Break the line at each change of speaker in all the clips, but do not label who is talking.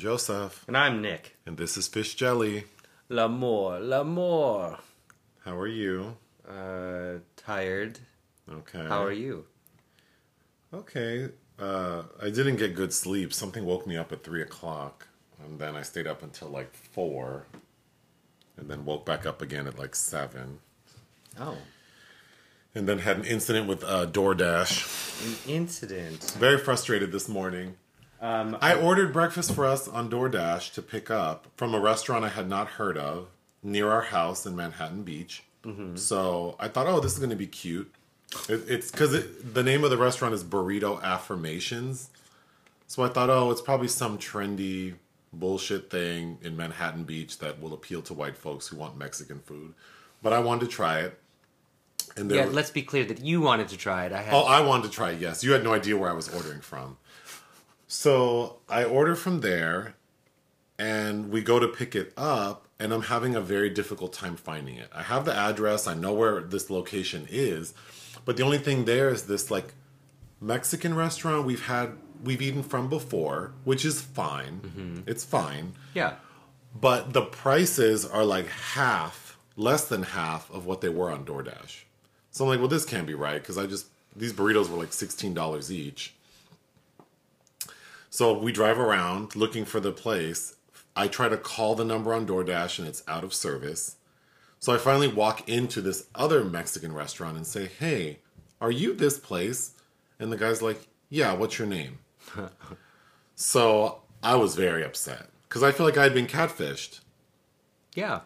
Joseph,
And I'm Nick.
and this is Fish Jelly.
L'amour, l'amour.
How are you?
Uh, tired.
Okay.
How are you?
Okay. Uh, I didn't get good sleep. Something woke me up at 3 o'clock, and then I stayed up until like 4, and then woke back up again at like 7.
Oh,
And then had an incident with uh, DoorDash.
an incident.
Very frustrated this morning.
Um,
I ordered breakfast for us on DoorDash to pick up from a restaurant I had not heard of near our house in Manhattan Beach. So I thought, oh, this is going to be cute. It, it's because it, the name of the restaurant is Burrito Affirmations. So I thought, oh, it's probably some trendy bullshit thing in Manhattan Beach that will appeal to white folks who want Mexican food. But I wanted to try it. And there
yeah, let's be clear that you wanted to try it. I had.
Oh, I wanted to try it, yes. You had no idea where I was ordering from. So I order from there and we go to pick it up and I'm having a very difficult time finding it. I have the address, I know where this location is, but the only thing there is this like Mexican restaurant we've had we've eaten from before, which is fine. Mm-hmm. It's fine.
yeah.
But the prices are like half, less than half of what they were on DoorDash. So I'm like, well, this can't be right because I just these burritos were like sixteen dollars each. So we drive around looking for the place. I try to call the number on DoorDash and it's out of service. So I finally walk into this other Mexican restaurant and say, "Hey, are you this place?" And the guy's like, "Yeah, what's your name?" so I was very upset because I feel like I had been catfished.
Yeah.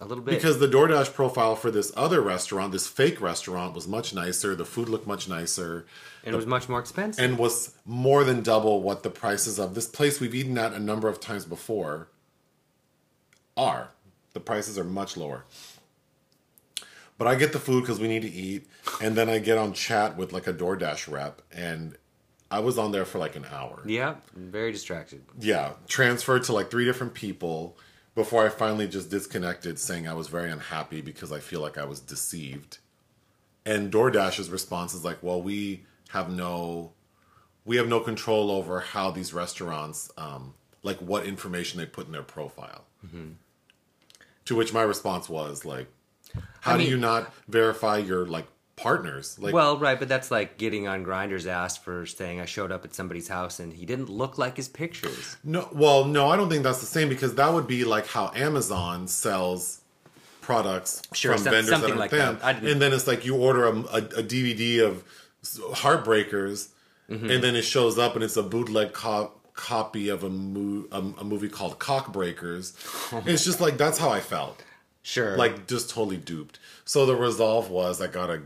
A little bit.
Because the DoorDash profile for this other restaurant, this fake restaurant, was much nicer. The food looked much nicer
and it was much more expensive.
and was more than double what the prices of this place we've eaten at a number of times before are. The prices are much lower. But I get the food because we need to eat, and then I get on chat with like a DoorDash rep, and I was on there for like an hour.
yeah. Very distracted.
yeah, transferred to like three different people before I finally just disconnected, saying I was very unhappy because I feel like I was deceived. And DoorDash's response is like, "Well, we have no, we have no control over how these restaurants, um, like what information they put in their profile." To which my response was like, "How
I
do
mean-
you not verify your like partners? Like,
Well, right, but that's like getting on Grindr's ass for saying I showed up at somebody's house and he didn't look like his pictures.
No, well, no, I don't think that's the same because that would be like how Amazon sells products
Sure,
from
some-
vendors that are
like
them,
that.
And then it's like you order a, a, a DVD of Heartbreakers,
Mm-hmm.
and then it shows up and it's a bootleg co- copy of a, mo- a, a movie called Cockbreakers. it's just like that's how I felt,
Sure.
like just totally duped. So the resolve was I gotta.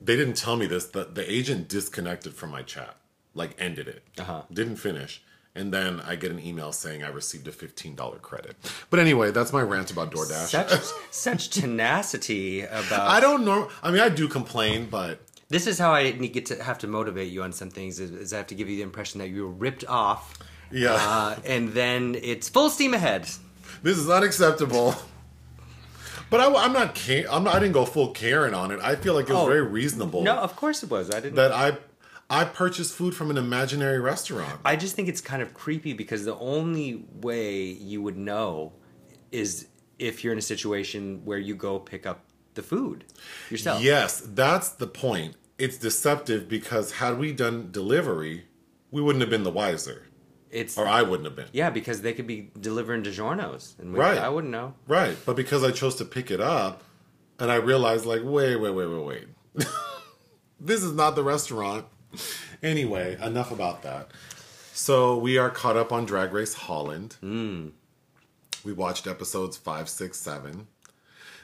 They didn't tell me this. The the agent disconnected from my chat, like ended it.
Uh-huh.
Didn't finish. And then I get an email saying I received a fifteen dollar credit. But anyway, that's my rant about DoorDash.
such such tenacity about
I don't know. I mean, I do complain, but
This is how I need- get to have to motivate you on some things. Is, is I have to give you the impression that you were ripped off,
yeah,
uh, and then it's full steam ahead.
this is unacceptable. But I, am not. I'm not. I didn't go full Karen on it. I feel like it was
Oh,
very reasonable.
No, of course it was. I didn't.
that I, I purchased food from an imaginary restaurant.
I just think it's kind of creepy because the only way you would know is if you're in a situation where you go pick up the food yourself.
Yes, that's the point. It's deceptive because had we done delivery, we wouldn't have been the wiser,
It's
or I wouldn't have been.
yeah, because they could be delivering DiGiorno's, and we,
Right.
I wouldn't know.
Right, but because I chose to pick it up, and I realized, like, wait, wait, wait, wait, wait, this is not the restaurant. Anyway, enough about that. So we are caught up on Drag Race Holland. Hmm. We watched episodes five, six, seven.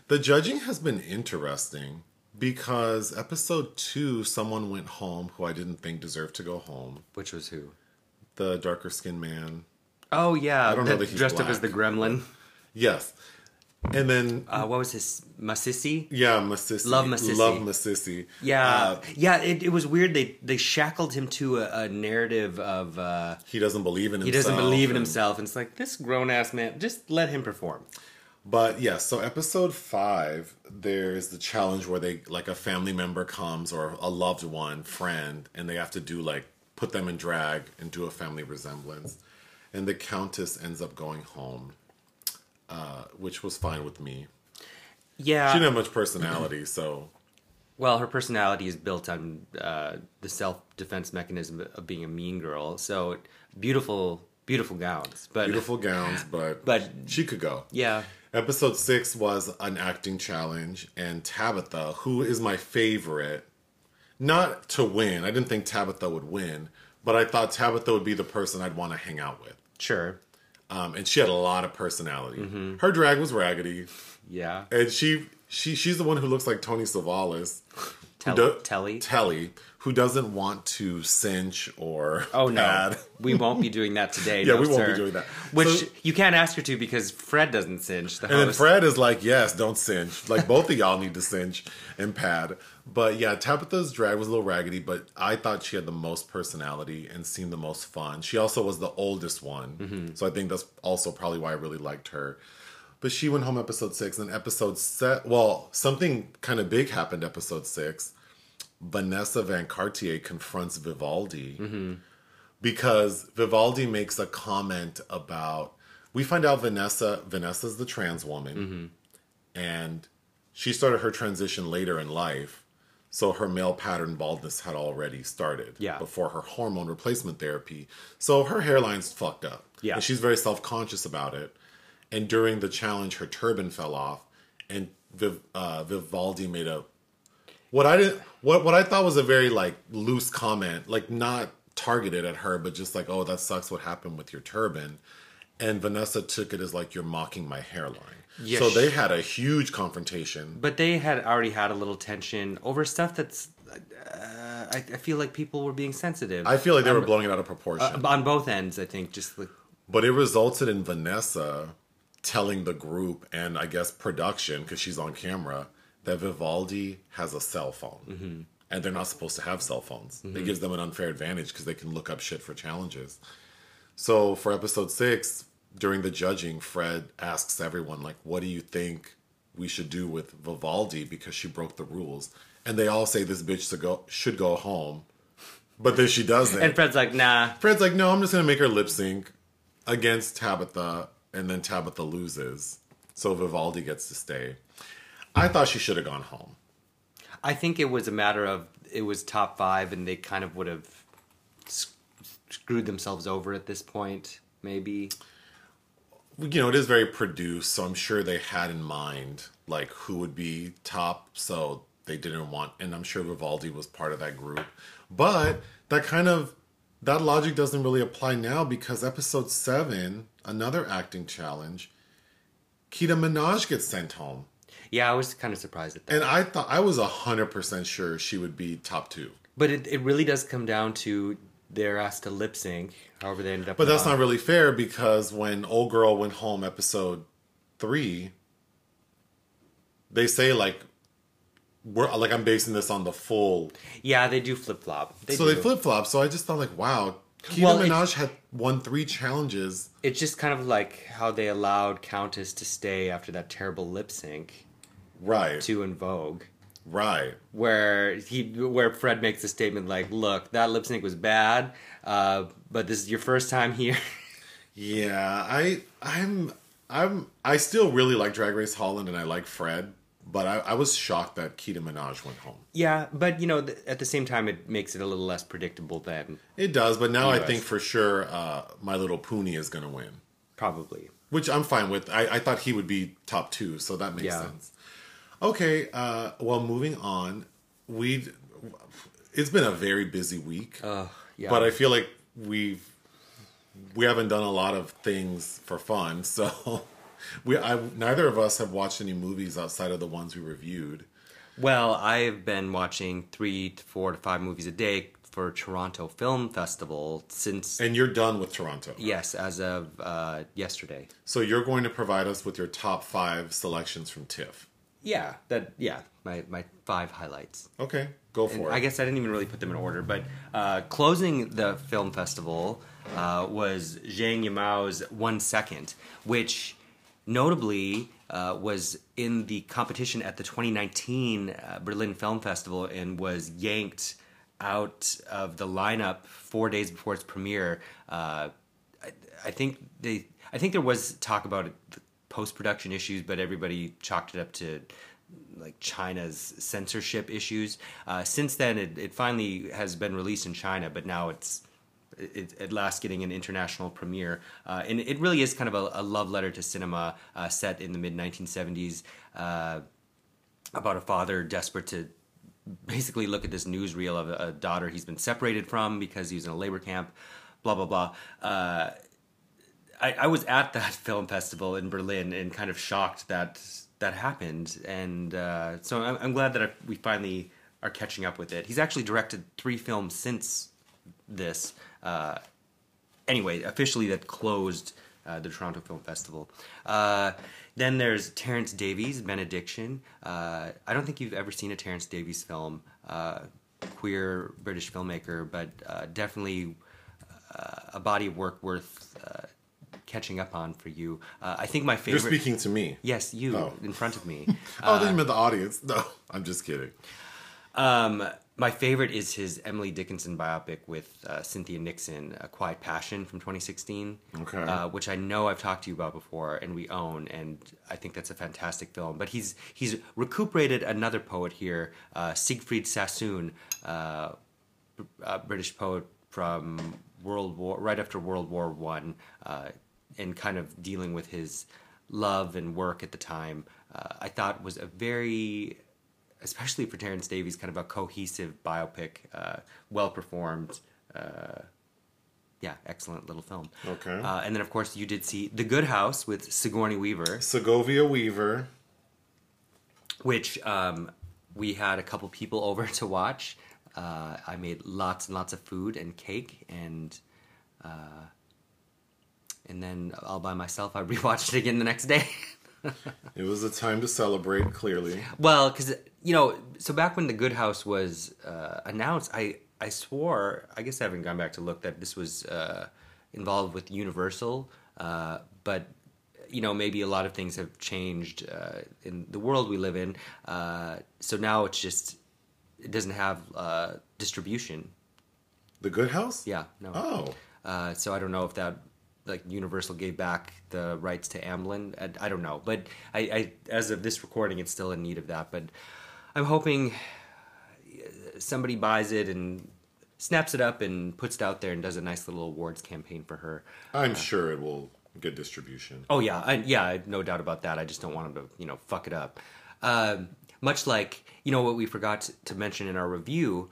The judging has been interesting because episode two, someone went home who I didn't think deserved to go home.
Which was who?
The darker skinned man.
Oh yeah, I
don't know
that
he's
dressed up as the gremlin.
Yes. And then
Uh, what was his Masisi?
Yeah, Masisi.
Love Masisi.
Love Masisi.
Yeah,
Uh,
yeah. It, it was weird. They they shackled him to a, a narrative of uh,
he doesn't believe in himself.
he doesn't believe in
and-
himself, and it's like this grown ass man. Just let him perform.
But yeah, so episode five, there's the challenge where they like a family member comes or a loved one, friend, and they have to do like put them in drag and do a family resemblance. and the Countess ends up going home, uh, which was fine with me.
Yeah.
She didn't have much personality, so
Well, her personality is built on uh, the self defense mechanism of being a mean girl. So beautiful, beautiful gowns, but
beautiful gowns, but
But-
she could go.
yeah,
Episode six was an acting challenge, and Tabitha, who is my favorite, not to win. I didn't think Tabitha would win, but I thought Tabitha would be the person I'd want to hang out with.
sure,
Um, and she had a lot of personality.
Mm-hmm.
Her drag was raggedy,
yeah.
and she she she's the one who looks like Tony Savalas.
Tell-
do-
Telly?
Telly, who doesn't want to cinch or
Oh no,
pad.
we won't be doing that today.
Yeah,
no,
we won't be doing that.
Which
So-
you can't ask her to because Fred doesn't cinch. The
And then. Fred is like, yes, don't cinch. Like both of y'all need to cinch and pad. But yeah, Tabitha's drag was a little raggedy, but I thought she had the most personality and seemed the most fun. She also was the oldest one. Mm-hmm. So I think that's also probably why I really liked her. But she went home episode six, and episode set. Well, something kind of big happened episode six. Vanessa Van Cartier confronts Vivaldi mm-hmm. because Vivaldi makes a comment about. We find out Vanessa Vanessa's the trans woman, mm-hmm. and she started her transition later in life. So her male pattern baldness had already started
Yeah.
before her hormone replacement therapy. So her hairline's fucked up.
Yeah.
And she's very self conscious about it. And during the challenge, her turban fell off, and Viv, uh, Vivaldi made a what I didn't what what I thought was a very like loose comment, like not targeted at her, but just like, oh, that sucks. What happened with your turban? And Vanessa took it as like you're mocking my hairline.
Yes.
So they had a huge confrontation.
But they had already had a little tension over stuff that's. Uh, I, I feel like people were being sensitive.
I feel like they were blowing it out of proportion.
Uh, on both ends, I think. Just like
But it resulted in Vanessa telling the group and I guess production, because she's on camera, that Vivaldi has a cell phone. And they're not supposed to have cell phones. It gives them an unfair advantage because they can look up shit for challenges. So for episode six, during the judging, Fred asks everyone, like, what do you think we should do with Vivaldi because she broke the rules? And they all say this bitch to go, should go home. But then she doesn't.
and Fred's like, nah.
Fred's like, no, I'm just gonna make her lip sync against Tabitha, and then Tabitha loses, so Vivaldi gets to stay. I thought she should have gone home.
I think it was a matter of it was top five, and they kind of would have screwed themselves over at this point. Maybe.
You know, it is very produced, so I'm sure they had in mind like who would be top, so they didn't want, and I'm sure Vivaldi was part of that group. But that kind of that logic doesn't really apply now because episode seven, another acting challenge, Keta Minaj gets sent home.
Yeah, I was kind of surprised at that.
And I thought I was hundred percent sure she would be top two.
But it, it really does come down to they're asked to lip sync. However, they ended up.
But that's not really fair because when Old Girl went home episode three, they say like we're like I'm basing this on the full
Yeah, they do flip flop.
so they flip flop. So I just thought like, wow, Keta
Well,
Minaj had won three challenges.
It's just kind of like how they allowed Countess to stay after that terrible lip sync
Right.
to In Vogue.
Right.
where he where Fred makes a statement like, "Look, that lip sync was bad, uh, but this is your first time here."
Yeah, I I'm I'm I still really like Drag Race Holland and I like Fred, but I, I was shocked that Keta Minaj went home.
yeah, but you know, th- at the same time, it makes it a little less predictable than
It does, but now I think for sure uh, My Little Poonie is going to win,
probably.
which I'm fine with. I, I thought he would be top two, so that makes
Yeah.
sense. Okay, uh, well, moving on, we it's been a very busy week,
Uh, yeah,
but I feel like we've we haven't done a lot of things for fun, so we I, neither of us have watched any movies outside of the ones we reviewed.
well, I've been watching three to four to five movies a day for Toronto Film Festival since
And you're done with Toronto.
yes, as of uh, yesterday.
So you're going to provide us with your top five selections from TIFF.
Yeah, that yeah, my my five highlights.
Okay, go
And
it.
I guess I didn't even really put them in order, but uh, closing the film festival uh, was Zhang Yimou's One Second, which notably uh, was in the competition at the 2019 uh, Berlin Film Festival and was yanked out of the lineup four days before its premiere. Uh, I, I think they I think there was talk about post production issues, but everybody chalked it up to like China's censorship issues. Uh, since then, it, it finally has been released in China, but now it's it, at last getting an international premiere. Uh, and it really is kind of a, a love letter to cinema uh, set in the mid 1970s uh, about a father desperate to basically look at this newsreel of a, a, daughter he's been separated from because he's in a labor camp, blah, blah, blah. I, I was at that film festival in Berlin and kind of shocked that that happened. And uh, so I'm, I'm, glad that I, we finally are catching up with it. He's actually directed three films since this. Uh, anyway, officially that closed uh, the Toronto Film Festival. Uh, then there's Terence Davies, Benediction. Uh, I don't think you've ever seen a Terence Davies film, uh, queer British filmmaker, but definitely a body of work worth catching up on for you. I think my favorite.
You're speaking to me.
Yes, you oh. in front of me.
oh, then you meant the audience. No, I'm just kidding.
Um, my favorite is his Emily Dickinson biopic with uh, Cynthia Nixon, A Quiet Passion from 2016.
Okay.
Uh, which I know I've talked to you about before, and we own, and I think that's a fantastic film. But he's he's recuperated another poet here, uh, Siegfried Sassoon, uh, a British poet from World War, right after World War One, uh, and kind of dealing with his love and work at the time. Uh, I thought was a very especially for Terence Davies, kind of a cohesive biopic, uh, well performed. Uh, yeah, excellent little film.
Okay.
Uh, and then, of course, you did see The Good House with Sigourney Weaver.
Segovia Weaver.
Which um, we had a couple people over to watch. Uh, I made lots and lots of food and cake, and uh, and then all by myself, I rewatched it again the next day.
it was a time to celebrate, clearly.
Well, because you know, so back when the Good House was uh, announced, I I swore, I guess I haven't gone back to look that this was uh, involved with Universal, uh, but you know maybe a lot of things have changed uh, in the world we live in. Uh, so now it's just it doesn't have uh, distribution.
The Good House?
Yeah. No.
Oh.
so I don't know if that like Universal gave back the rights to Amblin. I, I don't know, but I, I, as of this recording, it's still in need of that. But I'm hoping somebody buys it and snaps it up and puts it out there and does a nice little awards campaign for her.
I'm uh, sure it will get distribution.
Oh yeah, I, yeah, no doubt about that. I just don't want them to, you know, fuck it up. Uh, much like you know what we forgot to, to mention in our review,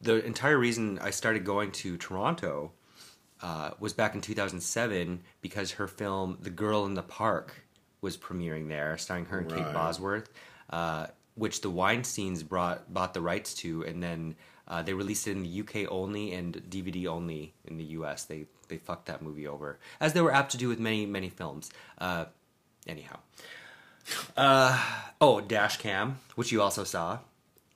the entire reason I started going to Toronto uh, was back in 2007 because her film The Girl in the Park was premiering there, starring her and right. Kate Bosworth, uh, which the Weinsteins brought bought the rights to, and then uh, they released it in the UK only and DVD only in the US. They they fucked that movie over, as they were apt to do with many many films. Uh, anyhow, uh, oh Dash Cam, which you also saw.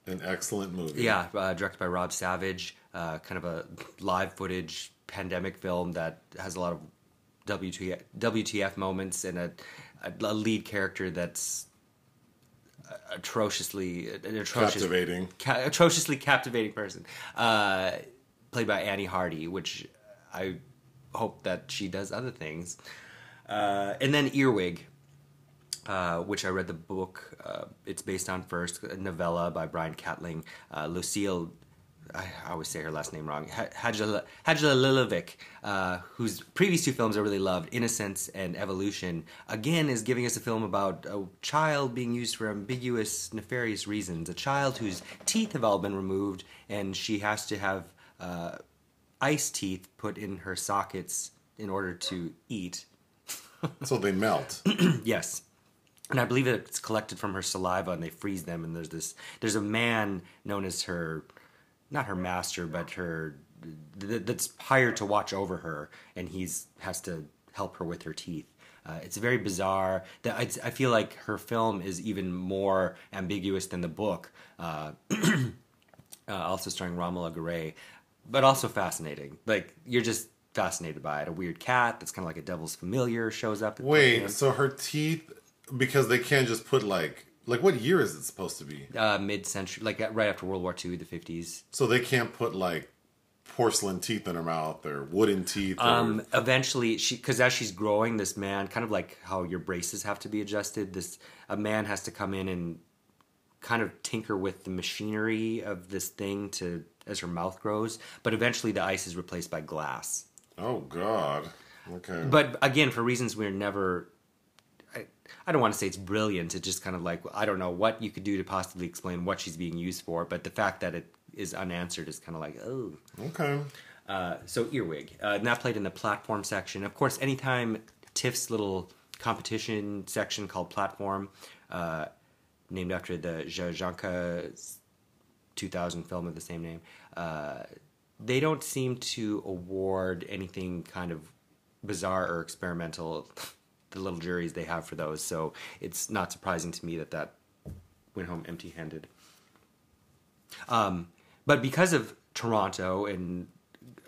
An excellent movie.
Yeah, uh, directed by Rob Savage. kind of a live footage pandemic film that has a lot of WTF, WTF moments and a, a lead character that's atrociously an atrocious,
captivating,
ca- atrociously captivating person, uh, played by Annie Hardy, which I hope that she does other things. Uh, and then Earwig, uh, which I read the book. Uh, it's based on first a novella by Brian Catling. Uh, Lucile I always say her last name wrong. Hajla Lilovic, uh, whose previous two films I really loved, Innocence and Evolution, again is giving us a film about a child being used for ambiguous, nefarious reasons. A child whose teeth have all been removed, and she has to have uh, ice teeth put in her sockets in order to eat.
so they melt.
yes and I believe it's collected from her saliva, and they freeze them. And there's this, there's a man known as her not her master, but her that's hired to watch over her, and he's has to help her with her teeth. Uh, it's very bizarre. That I feel like her film is even more ambiguous than the book. Uh, uh, also starring Romola Garai, but also fascinating. Like you're just fascinated by it. A weird cat that's kind of like a devil's familiar shows up.
Wait, so her teeth because they can't just put like like, what year is it supposed to be?
Uh, Mid-century, like right after World War II, the fifties.
So they can't put like porcelain teeth in her mouth or wooden teeth. Or,
Um, eventually, she because as she's growing, this man, kind of like how your braces have to be adjusted, this a man has to come in and kind of tinker with the machinery of this thing to as her mouth grows. But eventually, the ice is replaced by glass.
oh God. Okay.
But again, for reasons we're never. I, don't want to say it's brilliant. It's just kind of like I don't know what you could do to possibly explain what she's being used for. But the fact that it is unanswered is kind of like oh.
okay.
Uh, so earwig, uh, and that played in the platform section. Of course, anytime TIFF's little competition section called platform, uh, named after the Jia Zhangke 2000 film of the same name, uh, they don't seem to award anything kind of bizarre or experimental. The little juries they have for those, so it's not surprising to me that that went home empty-handed. Um, but because of Toronto and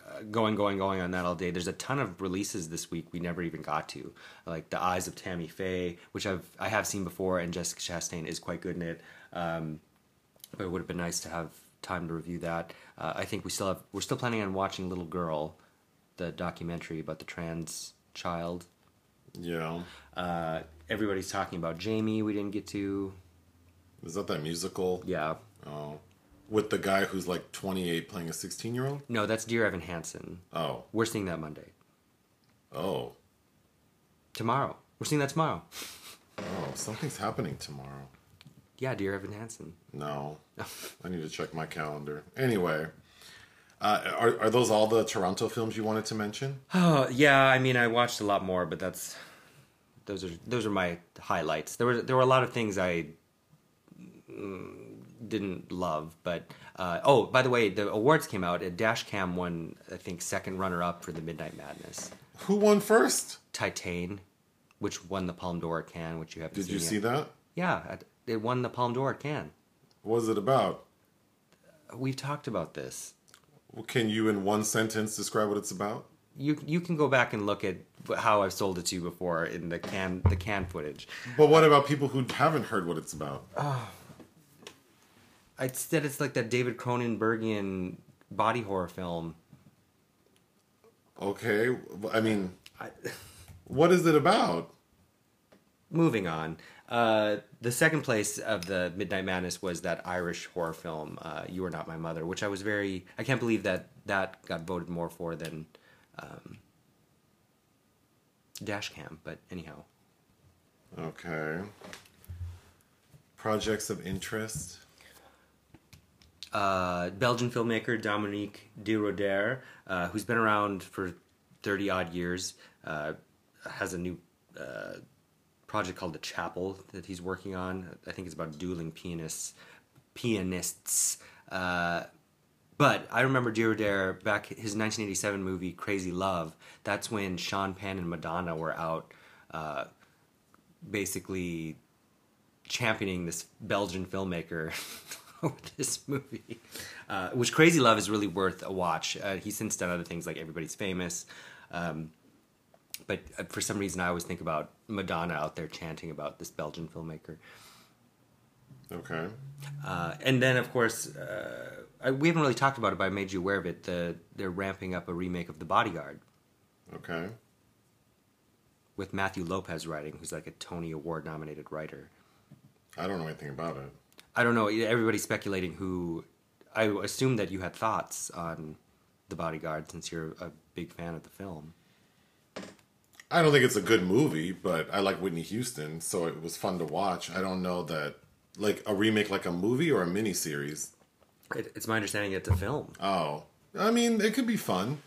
uh, going, going, going on that all day, there's a ton of releases this week we never even got to, like The Eyes of Tammy Faye, which I've I have seen before, and Jessica Chastain is quite good in it. Um, but it would have been nice to have time to review that. Uh, I think we still have we're still planning on watching Little Girl, the documentary about the trans child.
Yeah.
Uh, everybody's talking about Jamie. We didn't get to.
Is that that musical?
Yeah,
Oh. With the guy who's like 28 playing a 16 year old?
no, that's Dear Evan Hansen.
Oh.
We're seeing that Monday.
Oh.
Tomorrow. We're seeing that tomorrow.
Oh. Something's happening tomorrow.
Yeah, Dear Evan Hansen.
No. I need to check my calendar. Anyway. Uh, are, are those all the Toronto films you wanted to mention?
Oh yeah, I mean I watched a lot more, but that's those are those are my highlights. There were there were a lot of things I mm, didn't love, but uh, oh by the way, the awards came out. and Dashcam won I think second runner up for the Midnight Madness.
Who won first?
Titane, which won the Palme d'Or at Cannes, which you have.
Did you see that?
Yeah, it won the Palme d'Or at Cannes.
What was it about?
We've talked about this.
Well, Can you, in one sentence, describe what it's about?
You you can go back and look at how I've sold it to you before in the can the can footage.
But what about people who haven't heard what it's about? Ah.
I said it's like that David Cronenbergian body horror film.
Okay. I mean,
I,
what is it about?
moving on. Uh, the second place of the Midnight Madness was that Irish horror film, uh, "You Are Not My Mother," which I was very. I can't believe that that got voted more for than um, Dashcam. But anyhow,
Okay. Projects of interest.
uh, Belgian filmmaker Dominique Deruddere, uh, who's been around for 30 odd years, uh, has a new uh, project called The Chapel that he's working on. I think it's about dueling pianists. Pianists. Uh, but I remember Roder back his 1987 movie Crazy Love. That's when Sean Penn and Madonna were out, uh, basically championing this Belgian filmmaker with this movie. Uh, which Crazy Love is really worth a watch. Uh, he's since done other things like Everybody's Famous. Um, but uh, for some reason, I always think about Madonna out there chanting about this Belgian filmmaker.
Okay.
Uh, and then, of course, uh, I, we haven't really talked about it, but I made you aware of it. The, they're ramping up a remake of The Bodyguard
Okay.
with Matthew Lopez writing, who's like a Tony Award nominated writer.
I don't know anything about it.
I don't know. Everybody's speculating who. I assume that you had thoughts on The Bodyguard since you're a big fan of the film.
I don't think it's a good movie, but I like Whitney Houston, so it was fun to watch. I don't know that like a remake like a movie or a miniseries.
It, it's my understanding it's a film.
Oh. I mean, it could be fun.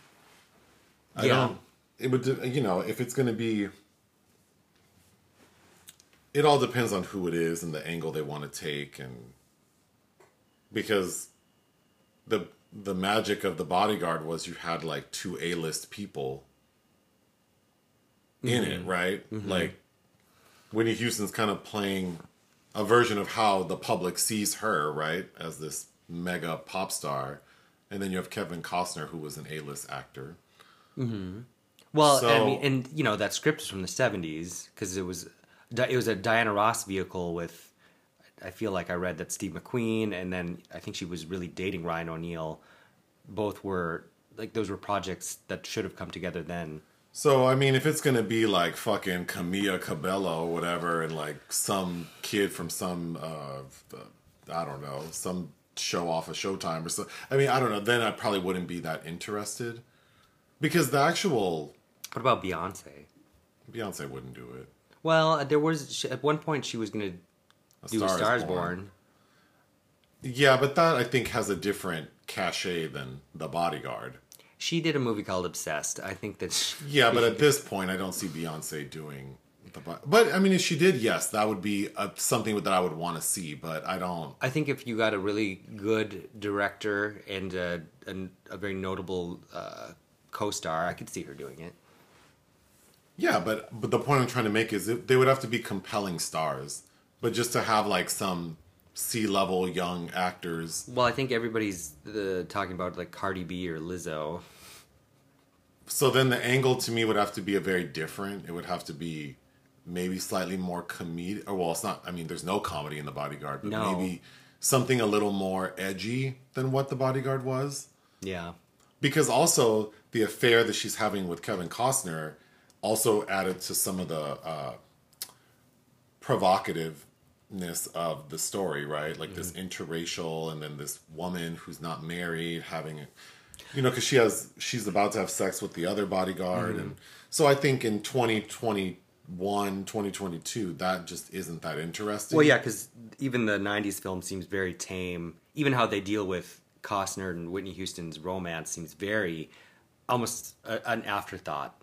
I
Yeah.
don't it would you know, if it's going to be it all depends on who it is and the angle they want to take and because the the magic of the bodyguard was you had like two A-list people in it, mm-hmm. right? Mm-hmm. Like Whitney Houston's kind of playing a version of how the public sees her, right? As this mega pop star. And then you have Kevin Costner, who was an A-list actor. Mm-hmm.
Well, I
So-
mean, and you know that script is from the '70s because it was it was a Diana Ross vehicle with. I feel like I read that Steve McQueen, and then I think she was really dating Ryan O'Neal. Both were like those were projects that should have come together then.
So I mean, if it's gonna be like fucking Camila Cabello or whatever, and like some kid from some uh, I don't know, some show off of Showtime or so. I mean, I don't know. Then I probably wouldn't be that interested because the actual
What about Beyonce?
Beyonce wouldn't do it.
Well, there was at one point she was gonna
A
do
Star
a Stars
Born.
Born.
Yeah, but that I think has a different cachet than The Bodyguard.
She did a movie called Obsessed. I think that. She,
Yeah, but at this point, I don't see Beyonce doing the. But I mean, if she did, yes, that would be a, something that I would want to see. But I don't.
I think if you got a really good director and a, a, a very notable uh, co-star, I could see her doing it.
Yeah, but but the point I'm trying to make is they would have to be compelling stars. But just to have like some C level young actors,
Well, I think everybody's uh, talking about like Cardi B or Lizzo.
so then the angle to me would have to be a very different. It would have to be maybe slightly more comedic. Or well, it's not. I mean, there's no comedy in The Bodyguard, but
No.
maybe something a little more edgy than what The Bodyguard was.
Yeah.
because also the affair that she's having with Kevin Costner also added to some of the uh, provocativeness of the story, right? Like this mm-hmm. interracial, and then this woman who's not married having, you know, because she has she's about to have sex with the other bodyguard, mm-hmm. and so I think in 2021, 2022, that just isn't that interesting.
Well, yeah, because even the '90s film seems very tame. Even how they deal with Costner and Whitney Houston's romance seems very almost a, an afterthought.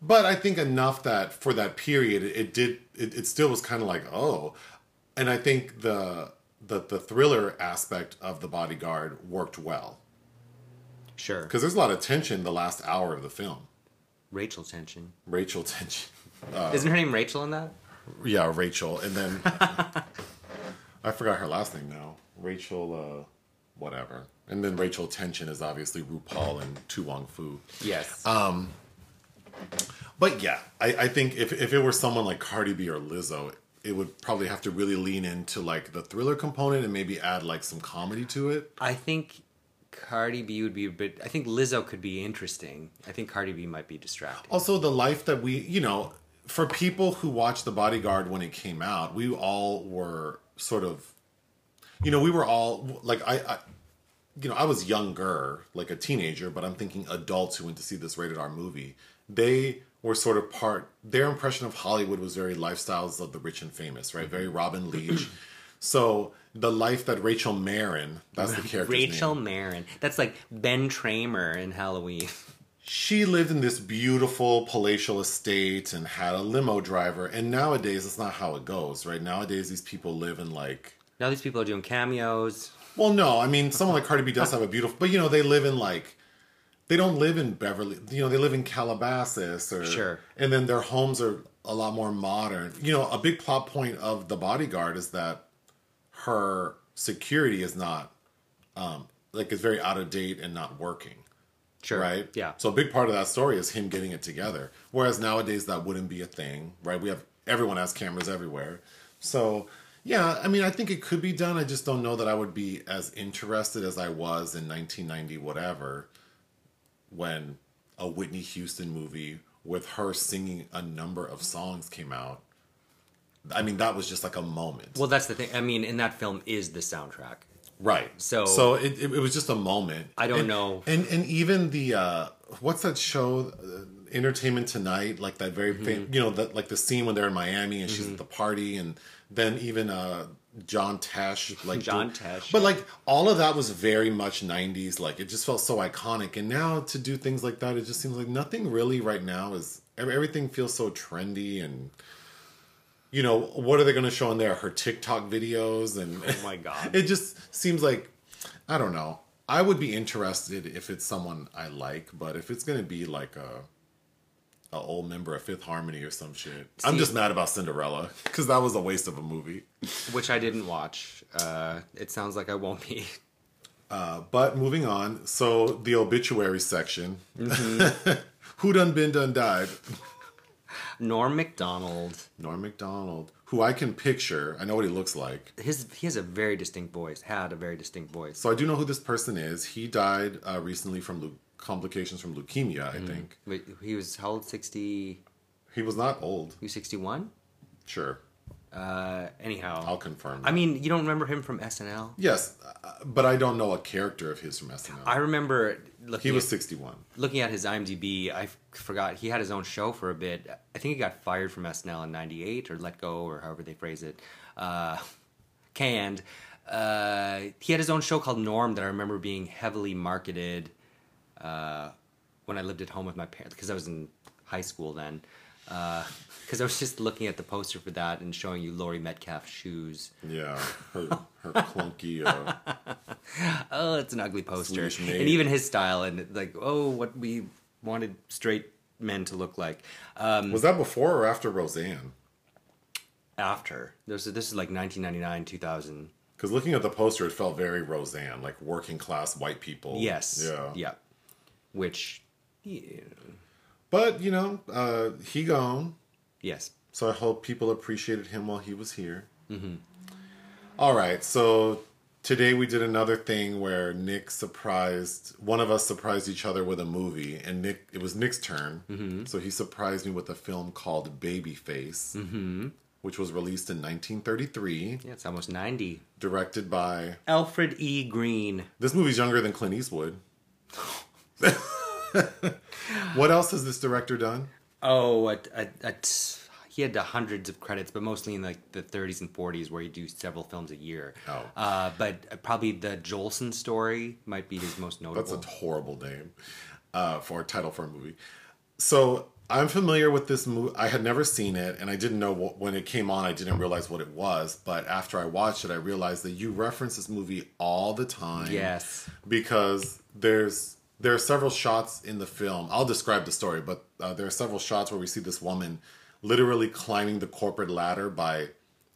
But I think enough that for that period, it, it did. It, it still was kind of like oh, and I think the the the thriller aspect of the bodyguard worked well
Sure.
because there's a lot of tension the last hour of the film.
Rachel tension.
Rachel tension,
Isn't her name Rachel in that?
yeah, Rachel, and then I forgot her last name now. Rachel, uh, whatever, and then Rachel tension is obviously RuPaul and To Wong Foo.
Yes.
But yeah, I, I think if if it were someone like Cardi B or Lizzo, it would probably have to really lean into like the thriller component and maybe add like some comedy to it.
I think Cardi B would be a bit. I think Lizzo could be interesting. I think Cardi B might be distracting.
Also, the life that we, you know, for people who watched The Bodyguard when it came out, we all were sort of, you know, we were all like I, I you know, I was younger, like a teenager, but I'm thinking adults who went to see this rated R movie. They were sort of part. Their impression of Hollywood was very lifestyles of the rich and famous, right? Very mm-hmm. Robin Leach. so the life that Rachel Marron, that's the character.
Rachel Marron. That's like Ben Tramer in Halloween.
she lived in this beautiful palatial estate and had a limo driver and nowadays it's not how it goes right nowadays these people live in like
Now these people are doing cameos.
well no i mean someone like cardi b does have a beautiful but you know they live in like they don't live in beverly you know they live in calabasas or
Sure.
and then their homes are a lot more modern you know a big plot point of the bodyguard is that her security is not um like it's very out of date and not working
Sure.
right?
Yeah.
So a big part of that story is him getting it together. Whereas nowadays that wouldn't be a thing, right? We have everyone has cameras everywhere. So yeah, I mean, I think it could be done. I just don't know that I would be as interested as I was in 1990, whatever, when a Whitney Houston movie with her singing a number of songs came out. I mean, that was just like a moment.
Well, that's the thing. I mean, in that film is the soundtrack.
Right.
So-
so it, it, it was just a moment.
I don't
And-
know.
And and even the uh what's that show uh, Entertainment Tonight like that very
Mm-hmm.
fam- you know that like the scene when they're in Miami and she's at the party and then even uh John Tesh like
John
do-
Tesh.
But like all of that was very much 90s like it just felt so iconic and now to do things like that it just seems like nothing really right now is everything feels so trendy and you know what are they going to show in there her tiktok videos and
Oh my God.
it just seems like i don't know i would be interested if it's someone i like but if it's going to be like a a old member of fifth harmony or some shit i'm just mad about cinderella because that was a waste of a movie
Which I didn't watch. Uh, it sounds like I won't be.
uh, but moving on so the obituary section
Mm-hmm.
who done been done died
Norm Macdonald.
norm macdonald who i can picture i know what he looks like
His he has a very distinct voice. Had a very distinct voice.
So I do know who this person is. He died uh, recently from complications from leukemia. I think
Wait, he was how old? Sixty.
he was not old.
He was sixty-one.
Sure,
Uh, anyhow,
I'll confirm.
I mean, you don't remember him from SNL?
yes, uh, but I don't know a character of his from SNL.
I remember looking.
he was
at,
61.
looking at his IMDb. I f- forgot he had his own show for a bit. I think he got fired from SNL in '98 or let go or however they phrase it. Uh, canned. Uh, he had his own show called Norm that I remember being heavily marketed uh, when I lived at home with my parents because I was in high school then. Because I was just looking at the poster for that and showing you Laurie Metcalf's shoes.
Yeah, her her clunky. Uh,
oh, it's an ugly poster. And even his style and like, oh, what we wanted straight men to look like. Um,
was that before or after Roseanne?
after this, is- this is like 1999, 2000.
Because looking at the poster, it felt very Roseanne, like working class white people.
Yes.
Yeah.
Yeah. Which, yeah,
But you know, uh, he gone.
yes.
So I hope people appreciated him while he was here. Mm-hmm. All right, so today we did another thing where Nick surprised one of us surprised each other with a movie, and Nick it was Nick's turn. Mm-hmm. So he surprised me with a film called Babyface, mm-hmm. which was released in 1933,
Yeah, it's almost 90.
directed by.
Alfred E. Green.
This movie's younger than Clint Eastwood. what else has this director done?
Oh, a, a, a t- he had hundreds of credits, but mostly in like the 30s and 40s, where he do several films a year.
Oh.
uh, but probably the Jolson story might be his most notable.
That's a horrible name uh, for a title for a movie. So I'm familiar with this movie. I had never seen it, and I didn't know what, when it came on. I didn't realize what it was. But after I watched it, I realized that you reference this movie all the time.
Yes.
because there's there are several shots in the film. I'll describe the story, but uh, there are several shots where we see this woman literally climbing the corporate ladder by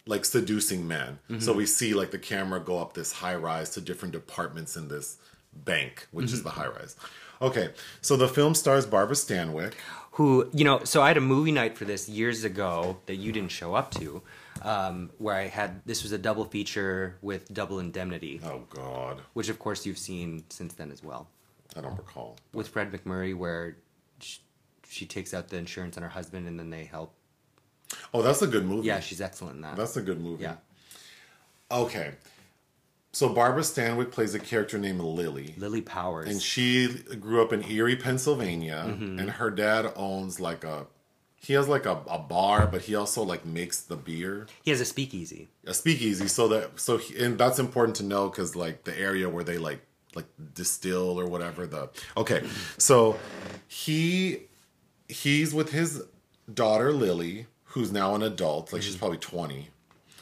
like seducing men. So we see like the camera go up this high rise to different departments in this bank, which is the high rise. Okay, so the film stars Barbara Stanwyck.
who you know so i had a movie night for this years ago that you didn't show up to um, where i had this was a double feature with double indemnity
Oh God,
which of course you've seen since then as well
I don't recall.
with fred macmurray where she, she takes out the insurance on her husband and then they help
Oh, that's a good movie.
yeah she's excellent in that
that's a good movie.
yeah
Okay, so Barbara Stanwyck plays a character named Lily.
lily powers
and she grew up in Erie, Pennsylvania,
Mm-hmm.
and her dad owns like a he has like a, a bar, but he also like makes the beer,
he has a speakeasy
a speakeasy. So that so he, and that's important to know because like the area where they like like distill or whatever the okay. So he he's with his daughter Lily, who's now an adult, like she's mm-hmm. probably twenty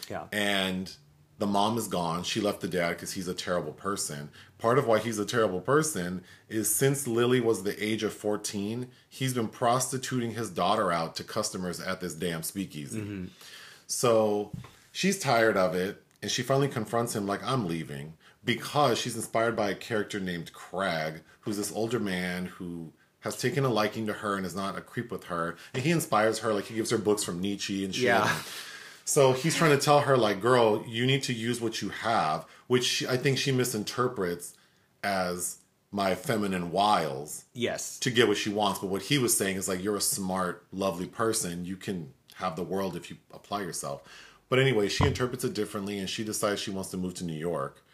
yeah
and the mom is gone. She left the dad because he's a terrible person. Part of why he's a terrible person is since Lily was the age of 14, he's been prostituting his daughter out to customers at this damn speakeasy. Mm-hmm. So she's tired of it and she finally confronts him, like, I'm leaving because she's inspired by a character named Cragg, who's this older man who has taken a liking to her and is not a creep with her. And he inspires her, like, he gives her books from Nietzsche and shit.
Yeah.
So he's trying to tell her, like, girl, you need to use what you have, which she, I think she misinterprets as my feminine wiles
yes
to get what she wants. But what he was saying is, like, you're a smart, lovely person. You can have the world if you apply yourself. But anyway, she interprets it differently and she decides she wants to move to New York.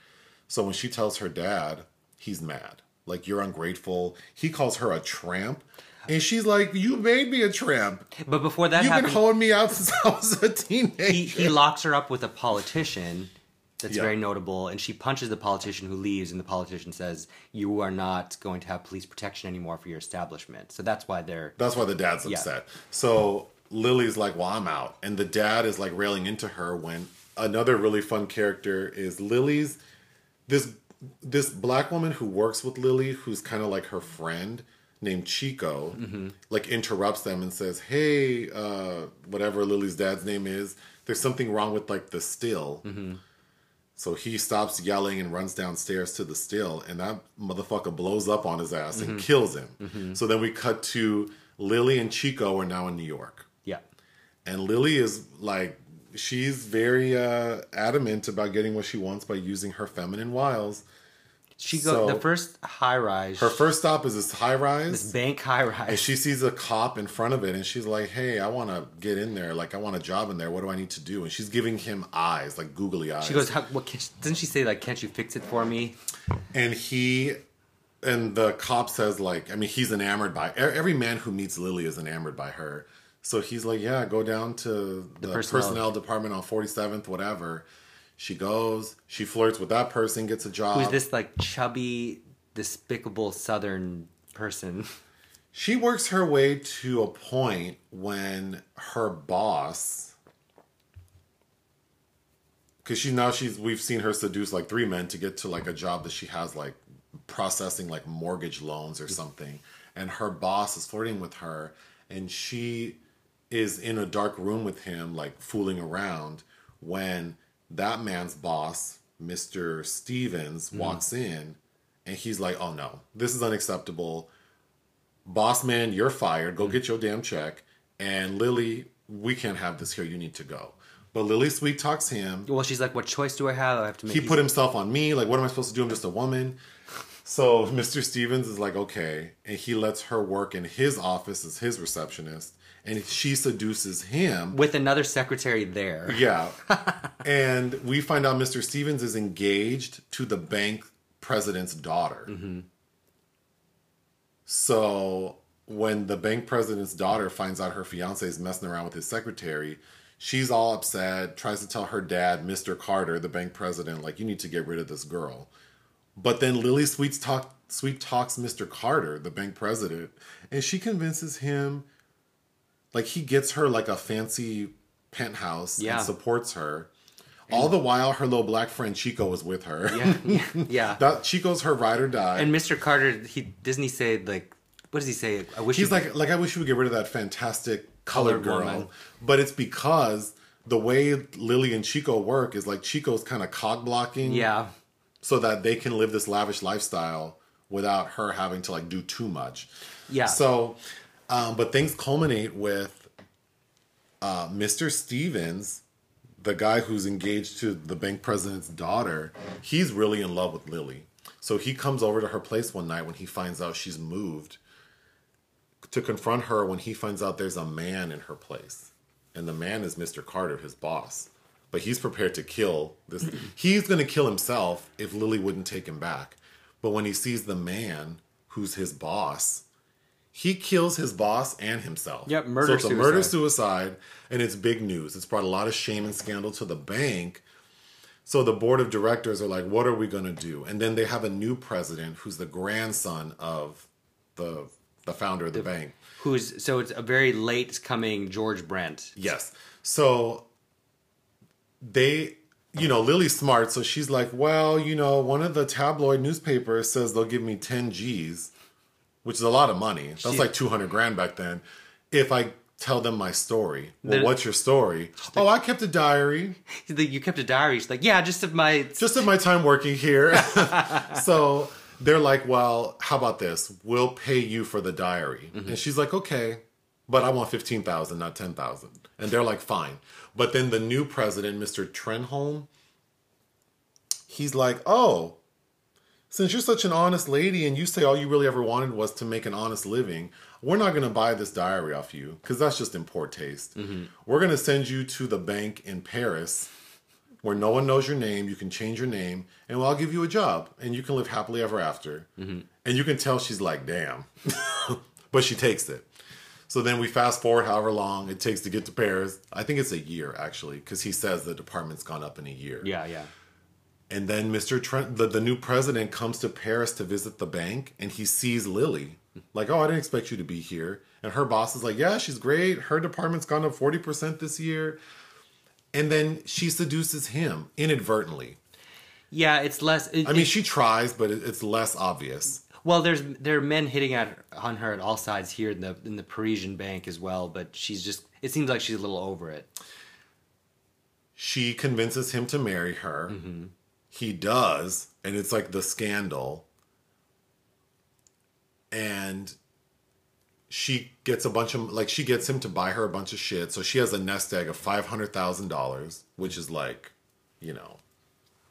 So when she tells her dad, he's mad. Like, you're ungrateful. He calls her a tramp. And she's like, You made me a tramp.
but before that
You've been holding me out since I was a teenager.
he, he locks her up with a politician that's
Yeah.
very notable and she punches the politician who leaves and the politician says you are not going to have police protection anymore for your establishment so that's why they're
That's why the dad's
Yeah.
upset. So Lily's like, "Well, I'm out," and the dad is like railing into her. When another really fun character is Lily's this this black woman who works with Lily, who's kind of like her friend named Chico, mm-hmm. like interrupts them and says, "Hey, uh, whatever Lily's dad's name is, there's something wrong with like the still." Mm-hmm. So he stops yelling and runs downstairs to the still, and that motherfucker blows up on his ass and mm-hmm. kills him. So then we cut to Lily and Chico are now in New York.
yeah
And Lily is like, she's very uh, adamant about getting what she wants by using her feminine wiles
She goes
So-
the first high rise.
Her first stop is this high rise.
this bank high rise, And
she sees a cop in front of it and she's like, Hey, I want to get in there. Like, I want a job in there. What do I need to do? And she's giving him eyes, like googly eyes.
She goes, How, "What? Can, doesn't she say like, can't you fix it for me?"
and he, and the cop says, like, I mean, he's enamored by every man who meets Lily is enamored by her. So he's like, Yeah, go down to the,
personnel.
personnel. department on 47th, whatever. She goes, she flirts with that person, gets a job.
Who's this like chubby, despicable Southern person?
She works her way to a point when her boss, because she now she's we've seen her seduce like three men to get to like a job that she has like processing like mortgage loans or mm. something, and her boss is flirting with her, and she is in a dark room with him like fooling around when that man's boss, Mister Stevens, mm. walks in, and he's like, "Oh no, this is unacceptable." boss man, you're fired. Go mm. get your damn check. And Lily, we can't have this here. You need to go. But Lily sweet talks him.
Well, she's like, "What choice do I have? I have to make."
He put himself on me. Like, what am I supposed to do? I'm just a woman. So Mr. Stevens is like, okay. And he lets her work in his office as his receptionist. And she seduces him.
with another secretary there.
Yeah. and we find out Mr. Stevens is engaged to the bank president's daughter. Mm-hmm. So when the bank president's daughter finds out her fiance is messing around with his secretary, she's all upset, tries to tell her dad, Mr. Carter, the bank president, like, you need to get rid of this girl. But then Lily Sweets talk, Sweet talks Mr. Carter, the bank president, and she convinces him, like, he gets her like a fancy penthouse
Yeah.
and supports her. All the while, her little black friend Chico is with her.
yeah, yeah.
that Chico's her ride or die.
And Mr. Carter, he doesn't he say like, what does he say? I wish
He's
you-
like, like I wish we would get rid of that fantastic colored,
Colored
girl.
woman.
But it's because the way Lily and Chico work is like Chico's kind of cog blocking,
yeah,
so that they can live this lavish lifestyle without her having to like do too much.
yeah.
So, um, but things culminate with uh, Mr. Stevens, the guy who's engaged to the bank president's daughter. He's really in love with Lily. So he comes over to her place one night when he finds out she's moved to confront her when he finds out there's a man in her place. And the man is Mr. Carter, his boss. But he's prepared to kill this. he's going to kill himself if Lily wouldn't take him back. But when he sees the man who's his boss, he kills his boss and himself.
Yep, murder
So it's a murder
suicide.
and it's big news. It's brought a lot of shame and scandal to the bank. So the board of directors are like, "What are we going to do?" And then they have a new president who's the grandson of the the founder of the bank.
who's so it's a very late coming George Brent.
Yes. So they, you know, Lily's smart, so she's like, well, you know, one of the tabloid newspapers says they'll give me 10 G's, which is a lot of money. That's
She-
like 200 grand back then. If I tell them my story. Well,
The-
what's your story? Oh, I kept a diary.
You kept a diary. She's like, yeah, just of my.
just of my time working here. so they're like, well, how about this? We'll pay you for the diary. Mm-hmm. And she's like, okay, but I want 15,000, not 10,000. And they're like, fine. But then the new president, Mr. Trenholm, he's like, oh, since you're such an honest lady and you say all you really ever wanted was to make an honest living, we're not going to buy this diary off you because that's just in poor taste. Mm-hmm. We're going to send you to the bank in Paris where no one knows your name. You can change your name, and I'll give you a job, and you can live happily ever after. Mm-hmm. And you can tell she's like, damn. but she takes it. So then we fast forward however long it takes to get to Paris. I think it's a year, actually, because he says the department's gone up in a year.
Yeah, yeah.
And then Mr. Trent, the, the new president, comes to Paris to visit the bank, and he sees Lily. Like, oh, I didn't expect you to be here. And her boss is like, yeah, she's great. Her department's gone up 40% this year. And then she seduces him inadvertently.
Yeah, it's less. It,
I mean, she tries, but it, it's less obvious.
well, there's there are men hitting at on her at all sides here in the in the Parisian bank as well, but she's just. It seems like she's a little over it.
She convinces him to marry her. Mm-hmm. He does, and it's like the scandal. And she gets a bunch of like she gets him to buy her a bunch of shit. So she has a nest egg of five hundred thousand dollars, which is like, you know,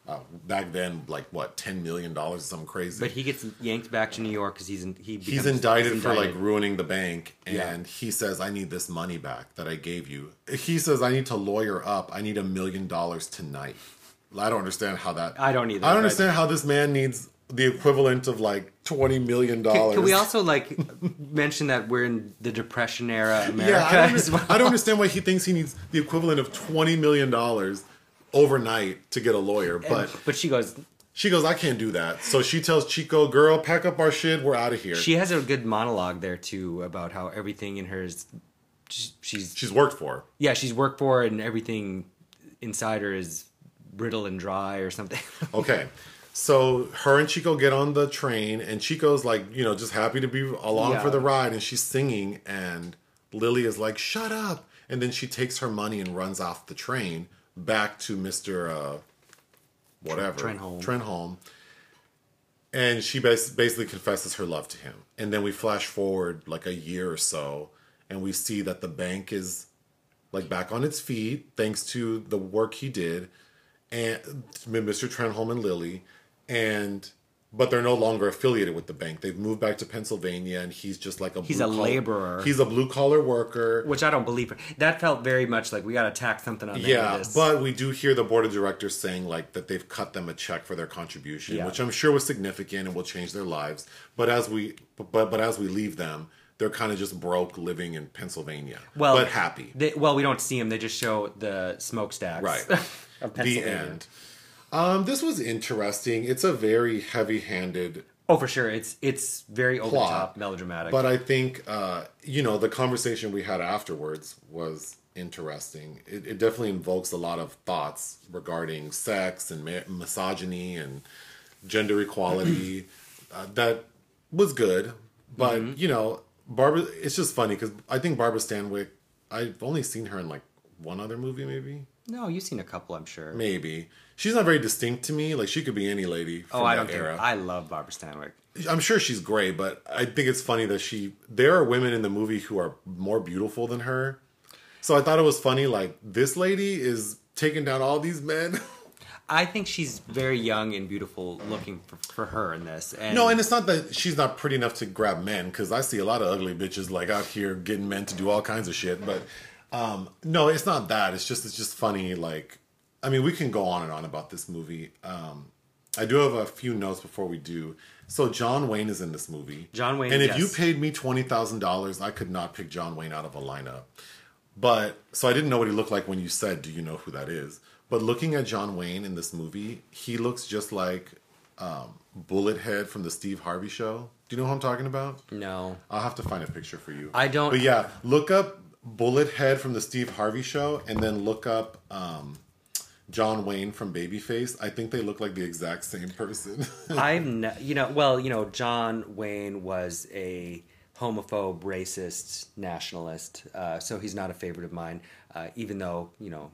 uh, back then like what ten million dollars, or something crazy.
But he gets yanked back to New York because he's in, he
he's indicted,
he's
for like ruining the bank and
Yeah.
he says i need this money back that i gave you he says i need to lawyer up i need a million dollars tonight i don't understand how that
I don't either,
i don't understand how this man needs the equivalent of like 20 million dollars
can we also like mention that we're in the Depression era America
yeah I don't,
as well?
I don't understand why he thinks he needs the equivalent of 20 million dollars overnight to get a lawyer but
but she goes.
she goes i can't do that so she tells chico girl pack up our shit we're out of here
She has a good monologue there too about how everything in her is. She's she's
worked for
yeah she's worked for and everything inside her is brittle and dry or something.
Okay. So her and Chico get on the train, and Chico's like, you know, just happy to be along
Yeah.
for the ride, and she's singing, and Lily is like, "Shut up!" And then she takes her money and runs off the train back to Mister uh, whatever
Trenholm.
Trenholm. And she bas- basically confesses her love to him, and then we flash forward like a year or so, and we see that the bank is like back on its feet thanks to the work he did and Mr. Trenholm and Lily and but they're no longer affiliated with the bank. They've moved back to Pennsylvania and he's just like a
He's a
collar-
laborer.
He's a blue collar worker.
Which I don't believe. That felt very much like we got to tack something on.
Yeah, but we do hear the board of directors saying like that they've cut them a check for their contribution,
Yeah.
which I'm sure was significant and will change their lives. But as we but but as we leave them, they're kind of just broke living in Pennsylvania.
well,
but happy.
They, well, we don't see them. They just show the smokestacks.
Right.
of
the end. Um, this was interesting. It's a very heavy-handed
Oh, for sure. It's it's very over the
Plot.
top, melodramatic.
But I think uh, you know the conversation we had afterwards was interesting. It, it definitely invokes a lot of thoughts regarding sex and ma- misogyny and gender equality. uh, that was good, but
Mm-hmm.
you know, Barbara. It's just funny because I think Barbara Stanwyck. I've only seen her in like one other movie, maybe.
No, you've seen a couple, I'm sure.
Maybe she's not very distinct to me. Like she could be any lady from
oh, I
that
don't care. I love Barbara Stanwyck.
I'm sure she's great, but I think it's funny that she. There are women in the movie who are more beautiful than her. So I thought it was funny. Like this lady is taking down all these men.
I think she's very young and beautiful looking for, for her in this. And
no, and it's not that she's not pretty enough to grab men because I see a lot of ugly bitches like out here getting men to do all kinds of shit. But um, no, it's not that. It's just it's just funny. Like I mean, we can go on and on about this movie. Um, I do have a few notes before we do. So John Wayne is in this movie.
John Wayne,
and if
yes.
you paid me twenty thousand dollars, I could not pick John Wayne out of a lineup. But so I didn't know what he looked like when you said, "Do you know who that is?" But looking at John Wayne in this movie, he looks just like um, Bullet Head from the Steve Harvey Show. Do you know who I'm talking about?
no,
I'll have to find a picture for you.
I don't-
But yeah, look up Bullet Head from the Steve Harvey Show, and then look up um, John Wayne from Babyface. I think they look like the exact same person.
I'm ne- you know well you know John Wayne was a homophobe, racist, nationalist, uh, so he's not a favorite of mine. Uh, even though you know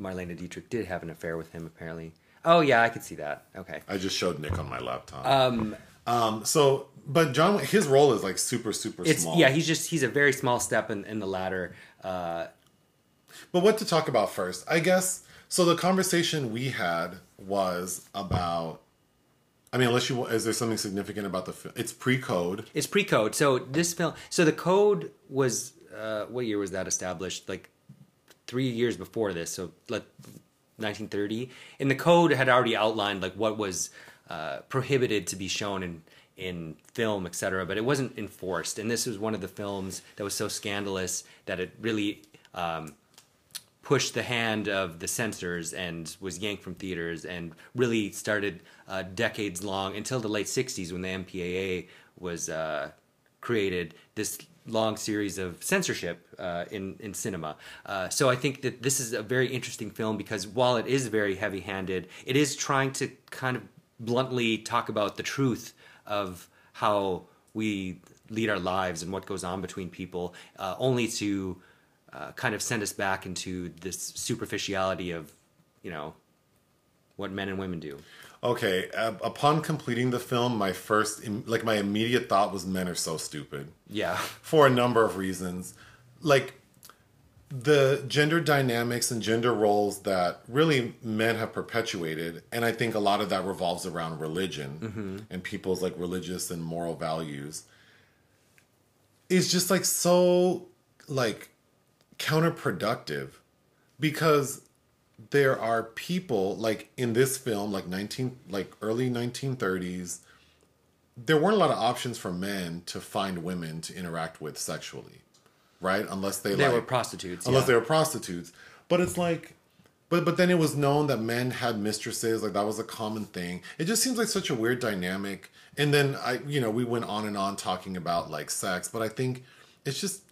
Marlene Dietrich did have an affair with him apparently. Oh yeah, I could see that. Okay.
I just showed Nick on my laptop. Um, um, so, but John, his role is like super, super
It's
small.
yeah, he's just he's a very small step in, in the ladder. Uh,
But what to talk about first? I guess so. The conversation we had was about. I mean, unless you is there something significant about the film? It's pre-code.
it's pre-code. So this film, so the code was uh, what year was that established? Like three years before this. So like 1930, and the code had already outlined like what was uh, prohibited to be shown in in film, etc. But it wasn't enforced, and this was one of the films that was so scandalous that it really. Um, pushed the hand of the censors and was yanked from theaters and really started uh, decades long until the late 60s when the MPAA was uh, created this long series of censorship uh, in, in cinema. Uh, so I think that this is a very interesting film because while it is very heavy handed, it is trying to kind of bluntly talk about the truth of how we lead our lives and what goes on between people, uh, only to uh, kind of send us back into this superficiality of, you know, what men and women do.
Okay. Uh, upon completing the film, my first, im- like, my immediate thought was men are so stupid
Yeah.
for a number of reasons. Like, the gender dynamics and gender roles that really men have perpetuated and i think a lot of that revolves around religion mm-hmm. and people's like religious and moral values is just like so like counterproductive because there are people like in this film like 19 like early 1930s there weren't a lot of options for men to find women to interact with sexually right? Unless they,
They
like
were prostitutes.
unless
yeah.
they were prostitutes. But it's like but but then it was known that men had mistresses. Like that was a common thing. It just seems like such a weird dynamic. And then i you know we went on and on talking about like sex. But i think it's just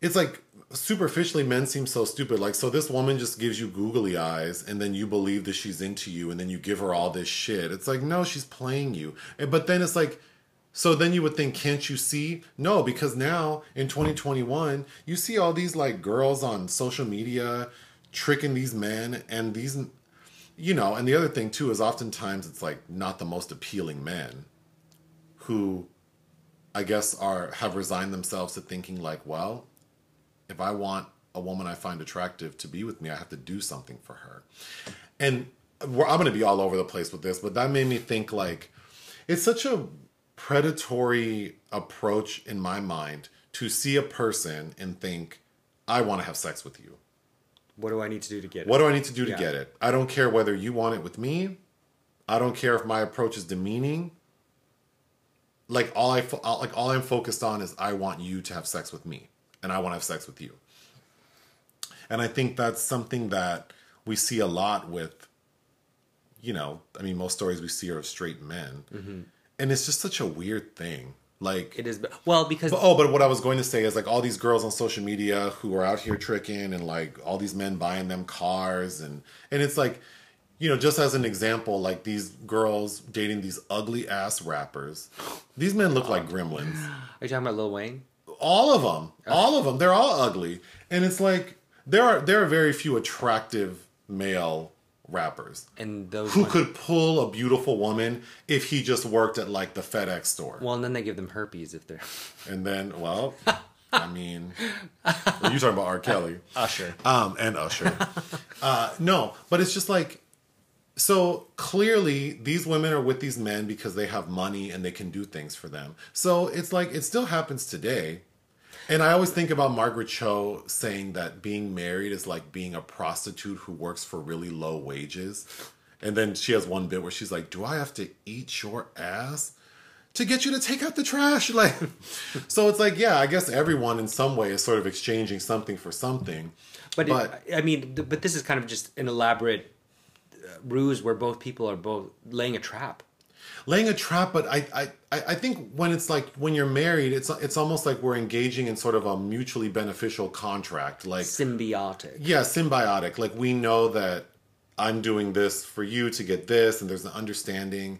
it's like superficially men seem so stupid. Like so this woman just gives you googly eyes and then you believe that she's into you and then you give her all this shit. It's like no she's playing you. But then it's like so then you would think can't you see no because now in 2021 you see all these like girls on social media tricking these men and these you know and the other thing too is oftentimes it's like not the most appealing men who I guess are have resigned themselves to thinking like, well, if I want a woman I find attractive to be with me, I have to do something for her. And I'm going to be all over the place with this, but that made me think like it's such a predatory approach in my mind to see a person and think, I want to have sex with you.
What do I need to do to get it?
What do I need to do to
Yeah.
get it? I don't care whether you want it with me. I don't care if my approach is demeaning. Like all I like all I'm focused on is I want you to have sex with me, and I want to have sex with you. And I think that's something that we see a lot with, you know, I mean, most stories we see are of straight men, mm-hmm. And it's just such a weird thing. Like
It is well because
but, oh, but what I was going to say is like all these girls on social media who are out here tricking and like all these men buying them cars and and it's like you know just as an example like these girls dating these ugly ass rappers these men look like gremlins.
Are you talking about Lil Wayne?
all of them all of them they're all ugly. And it's like there are there are very few attractive male rappers
And those
who
ones-
could pull a beautiful woman if he just worked at like the FedEx store
well, and then they give them herpes if they're
and then, well, I mean, well, you're talking about R. Kelly,
Usher.
um, and Usher. Uh, no, but it's just like, so clearly these women are with these men because they have money and they can do things for them. So it's like it still happens today. And I always think about Margaret Cho saying that being married is like being a prostitute who works for really low wages. And then she has one bit where she's like, "Do I have to eat your ass?" to get you to take out the trash like so it's like yeah i guess everyone in some way is sort of exchanging something for something
But,
But-
it, I mean, but this is kind of just an elaborate uh, ruse where both people are both laying a trap.
Laying a trap but I, I I- think when it's like when you're married it's it's almost like we're engaging in sort of a mutually beneficial contract like
Symbiotic.
yeah symbiotic like we know that i'm doing this for you to get this and there's an understanding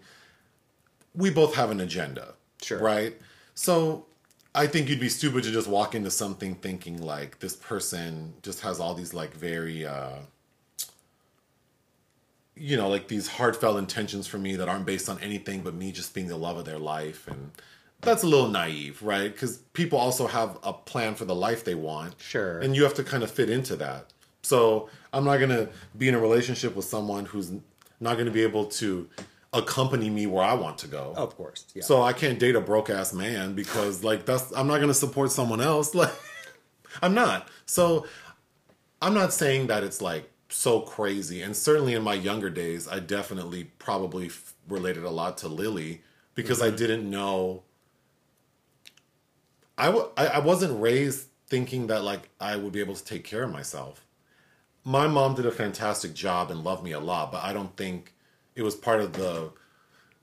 we both have an agenda
Sure.
right so i think you'd be stupid to just walk into something thinking like this person just has all these like very uh you know like these heartfelt intentions for me that aren't based on anything but me just being the love of their life and that's a little naive right because people also have a plan for the life they want
Sure.
and you have to kind of fit into that so i'm not going to be in a relationship with someone who's not going to be able to accompany me where i want to go
Of course. Yeah.
so I can't date a broke ass man because like that's I'm not gonna support someone else. Like I'm not. So I'm not saying that it's like so crazy. And certainly in my younger days, I definitely probably f- related a lot to Lily because I mm-hmm. didn't know. I w- I I wasn't raised thinking that like I would be able to take care of myself. My mom did a fantastic job and loved me a lot, but I don't think it was part of the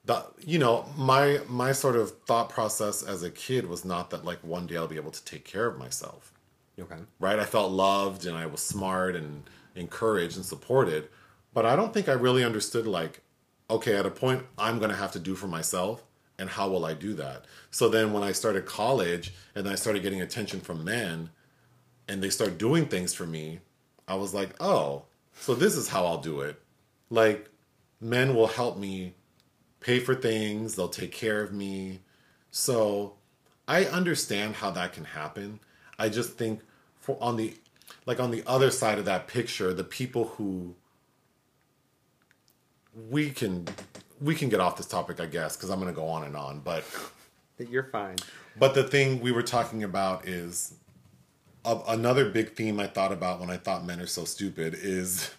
the you know my my sort of thought process as a kid was not that like one day I'll be able to take care of myself
okay.
right I felt loved and I was smart and encouraged and supported but I don't think I really understood like okay at a point I'm going to have to do for myself and how will I do that so then when I started college and I started getting attention from men and they start doing things for me I was like oh so this is how I'll do it like men will help me pay for things, they'll take care of me. So I understand how that can happen. I just think for on the like on the other side of that picture, the people who we can we can get off this topic, I guess, because I'm going to go on and on. But
You're fine.
but the thing we were talking about is a, another big theme I thought about when I thought men are so stupid is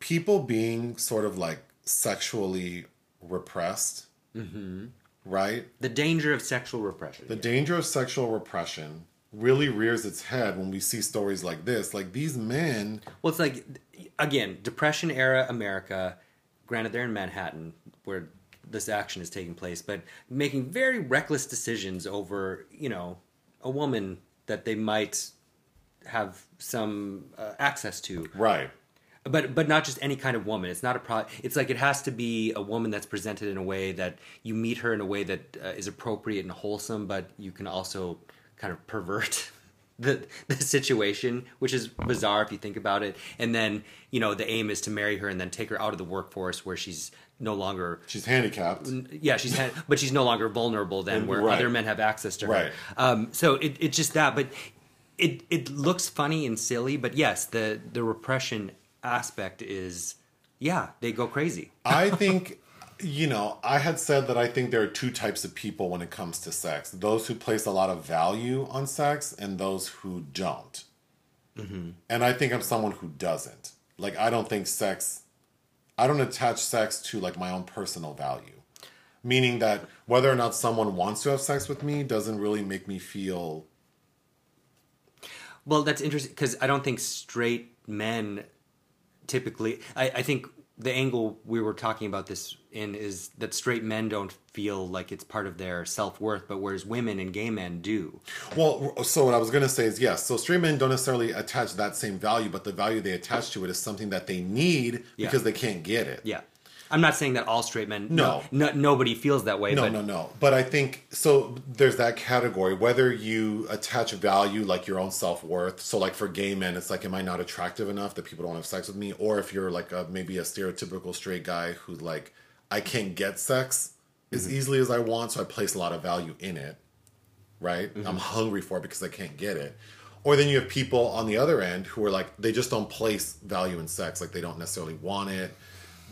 people being sort of like sexually repressed, mm-hmm. right?
The danger of sexual repression.
The danger of sexual repression really rears its head when we see stories like this. Like these men,
Well, it's like again, Depression era America. Granted, they're in Manhattan where this action is taking place, but making very reckless decisions over you know a woman that they might have some uh, access to.
right?
But but not just any kind of woman. It's not a pro. It's like it has to be a woman that's presented in a way that you meet her in a way that uh, is appropriate and wholesome, but you can also kind of pervert the the situation, which is bizarre if you think about it. And then you know the aim is to marry her and then take her out of the workforce where she's no longer
She's handicapped.
yeah, she's had, but she's no longer vulnerable then, where
Right.
other men have access to her.
Right.
Um, so it, it's just that, but it it looks funny and silly, but yes, the the repression aspect is yeah, they go crazy.
I think, you know, I had said that I think there are two types of people when it comes to sex those who place a lot of value on sex and those who don't. Mm-hmm. And I think I'm someone who doesn't. Like, I don't think sex, I don't attach sex to like my own personal value. Meaning that whether or not someone wants to have sex with me doesn't really make me feel.
Well, that's interesting because I don't think straight men typically. I, I think the angle we were talking about this in is that straight men don't feel like it's part of their self worth, but whereas women and gay men do.
Well, so what I was going to say is yes. So straight men don't necessarily attach that same value, but the value they attach to it is something that they need
Yeah.
because they can't get it.
Yeah, I'm not saying that all straight men.
No.
no, nobody feels that way.
No,
but
no, no. But I think so. There's that category. Whether you attach value, like your own self worth. So, like for gay men, it's like, am I not attractive enough that people don't have sex with me? Or if you're like a maybe a stereotypical straight guy who like I can't get sex as mm-hmm. easily as I want, so I place a lot of value in it. Right? Mm-hmm. I'm hungry for it because I can't get it. Or then you have people on the other end who are like they just don't place value in sex. Like they don't necessarily want it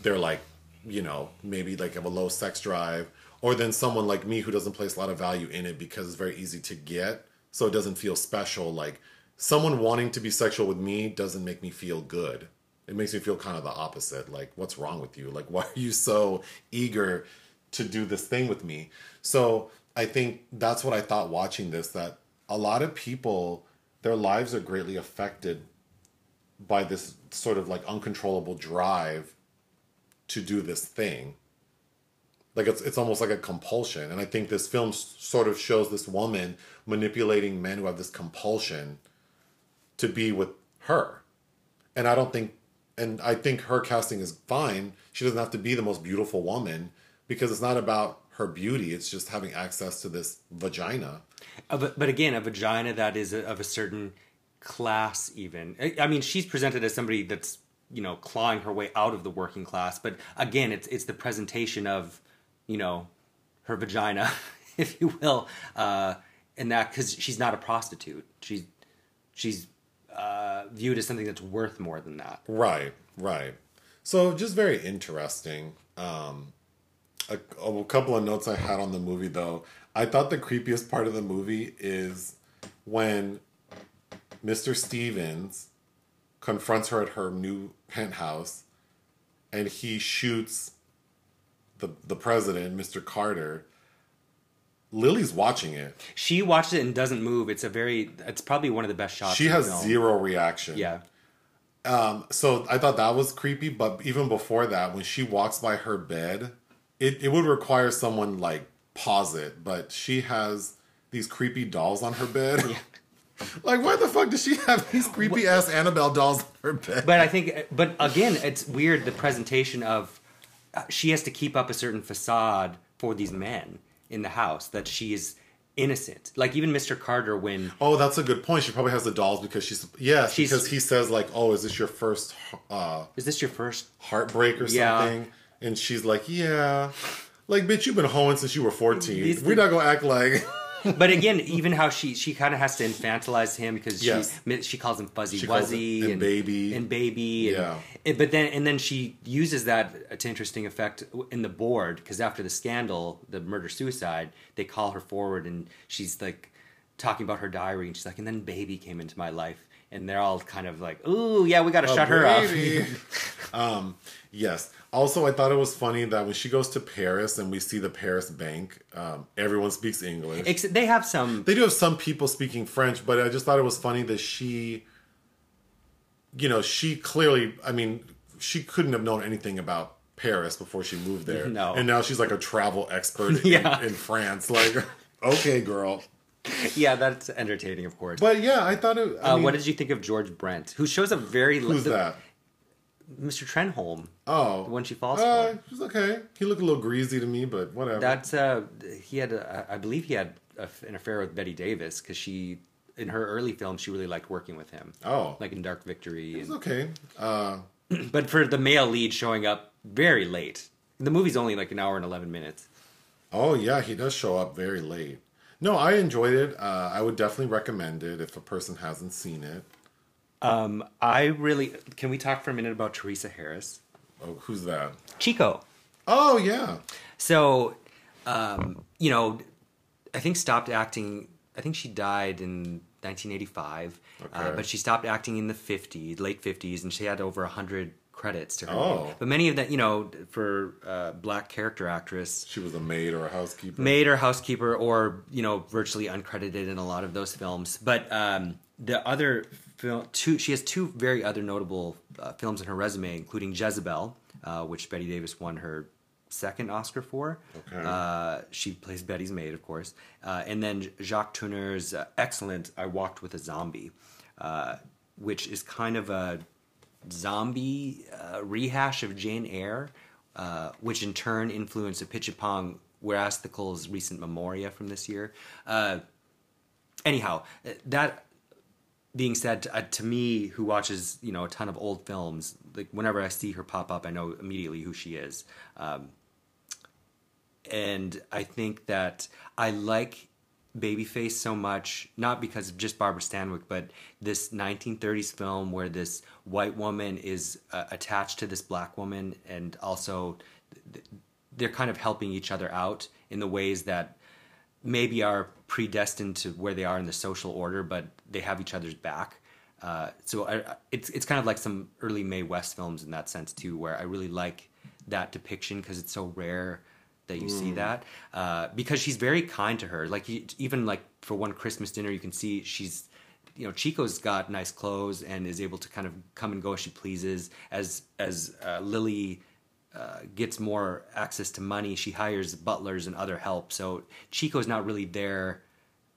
they're like, you know, maybe like have a low sex drive, or then someone like me who doesn't place a lot of value in it because it's very easy to get, so it doesn't feel special. Like someone wanting to be sexual with me doesn't make me feel good. It makes me feel kind of the opposite. Like, what's wrong with you? Like, why are you so eager to do this thing with me? So I think that's what I thought watching this that a lot of people, their lives are greatly affected by this sort of like uncontrollable drive to do this thing. Like it's it's almost like a compulsion, and I think this film sort of shows this woman manipulating men who have this compulsion to be with her, and I don't think, and I think her casting is fine. She doesn't have to be the most beautiful woman because it's not about her beauty; it's just having access to this vagina.
Uh, but, but again, a vagina that is a, of a certain class, even. I, I mean, she's presented as somebody that's you know clawing her way out of the working class. But again, it's it's the presentation of you know her vagina, if you will, uh, and that because she's not a prostitute. She's she's uh, viewed as something that's worth more than that.
Right, right. So just very interesting. Um, a, a couple of notes I had on the movie though. I thought the creepiest part of the movie is when Mr. Stevens confronts her at her new penthouse and he shoots the the president, Mr. Carter. Lily's watching it.
She watched it and doesn't move. It's a very. It's probably one of the best shots.
She has zero reaction.
Yeah.
Um, so I thought that was creepy, but even before that, when she walks by her bed, it, it would require someone like pause it, but she has these creepy dolls on her bed. like, why the fuck does she have these creepy ass Annabelle dolls in her bed?
But I think, but again, it's weird the presentation of uh, she has to keep up a certain facade for these men in the house that she is innocent. Like even Mr. Carter, when
oh, that's a good point. She probably has the dolls because she's yes,
She's-
because he says like, "Oh, is this your first uh,
is this your first?
heartbreak or
Yeah.
something?" And she's like, "Yeah." Like, bitch, you've been hoeing since you were fourteen.
These-
We're not gonna act like
but again, even how she she kind of has to infantilize him because
Yes.
she she calls him fuzzy
She
wuzzy
him- and baby.
and baby. And,
Yeah.
and- but then and then she uses that to interesting effect in the board because after the scandal, the murder suicide, they call her forward and she's like talking about her diary and she's like, and then baby came into my life. And they're all kind of like, "Ooh, yeah, we got to
Oh,
shut her up."
um, yes. Also, I thought it was funny that when she goes to Paris and we see the Paris bank, um, everyone speaks English.
Except they have some
they do have some people speaking French, but I just thought it was funny that she, you know, she clearly, I mean, she couldn't have known anything about Paris before she moved there.
No.
And now she's like a travel expert in,
Yeah.
in France. Like, okay, girl.
yeah, that's entertaining, of course.
But yeah, I thought it. I
uh,
mean,
what did you think of George Brent, who shows up very?
Who's
the-
that?
Mr. Trenholm.
Oh,
The one she falls
uh,
for.
He's okay. He looked a little greasy to me, but whatever.
That's uh, he had. A, I believe he had a, an affair with Bette Davis because she, in her early films, she really liked working with him.
oh,
Like in Dark Victory,
it's
and,
okay. Uh,
but for the male lead showing up very late, the movie's only like an hour and eleven minutes.
oh yeah, he does show up very late. No, I enjoyed it. Uh, I would definitely recommend it if a person hasn't seen it.
Um, I really can we talk for a minute about Theresa Harris,
Oh, who's that?
Chico.
Oh yeah.
So, um, you know, I think stopped acting. I think she died in 1985, uh,
Okay.
but she stopped acting in the 50s, late 50s, and she had over 100 credits to her
Oh.
name. But many of that, you know, for uh, black character actress,
She was a maid or a housekeeper.
maid or housekeeper, or you know, virtually uncredited in a lot of those films. But um, the other film, two, she has two very other notable uh, films in her resume, including Jezebel, uh, which Bette Davis won her second Oscar for.
Okay.
Uh, she plays Bette's maid, of course, uh, and then Jacques Tourneur's uh, excellent "I Walked with a Zombie," uh, which is kind of a zombie uh, rehash of Jane Eyre, uh, which in turn influenced Apichatpong Weerasethakul's recent Memoria from this year. Uh, anyhow, uh, that being said, uh, to me, who watches you know a ton of old films, like whenever I see her pop up, I know immediately who she is. Um, and I think that I like Babyface so much, not because of just Barbara Stanwyck, but this 1930s film where this white woman is uh, attached to this black woman, and also th- they're kind of helping each other out in the ways that maybe are predestined to where they are in the social order, but they have each other's back. Uh, so I, it's it's kind of like some early Mae West films in that sense too, where I really like that depiction because it's so rare that you see that. Uh, because she's very kind to her. Like even like for one Christmas dinner, you can see she's you know Chico's got nice clothes and is able to kind of come and go as she pleases. As as uh, Lily uh, gets more access to money, she hires butlers and other help. So Chico's not really there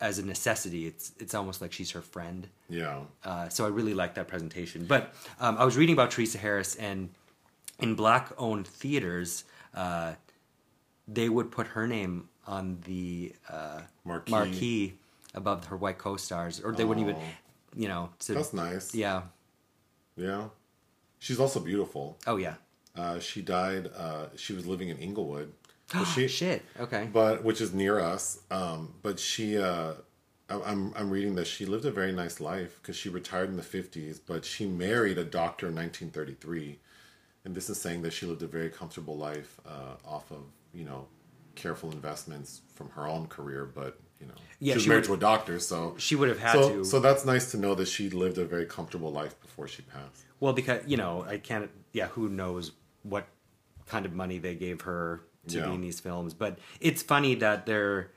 as a necessity. It's it's almost like she's her friend.
Yeah.
Uh, so I really like that presentation. But um, I was reading about Theresa Harris, and in black-owned theaters, uh, they would put her name on the uh,
Marquee.
marquee above her white co-stars, or they wouldn't even,
Oh.
you know, to,
That's nice.
yeah.
Yeah. She's also beautiful.
Oh yeah.
Uh, she died. Uh, she was living in Inglewood. She,
Shit. Okay.
but which is near us. Um, but she, uh, I- I'm I'm reading that she lived a very nice life because she retired in the 50s, but she married a doctor in 1933, and this is saying that she lived a very comfortable life uh, off of you know careful investments from her own career, but you know
Yeah,
she was
she
married
would-
to a doctor, so
she would have had
so
to.
so that's nice to know that she lived a very comfortable life before she passed.
Well, because you know, I can't. Yeah, who knows what kind of money they gave her to
Yeah.
be in these films? But it's funny that they're,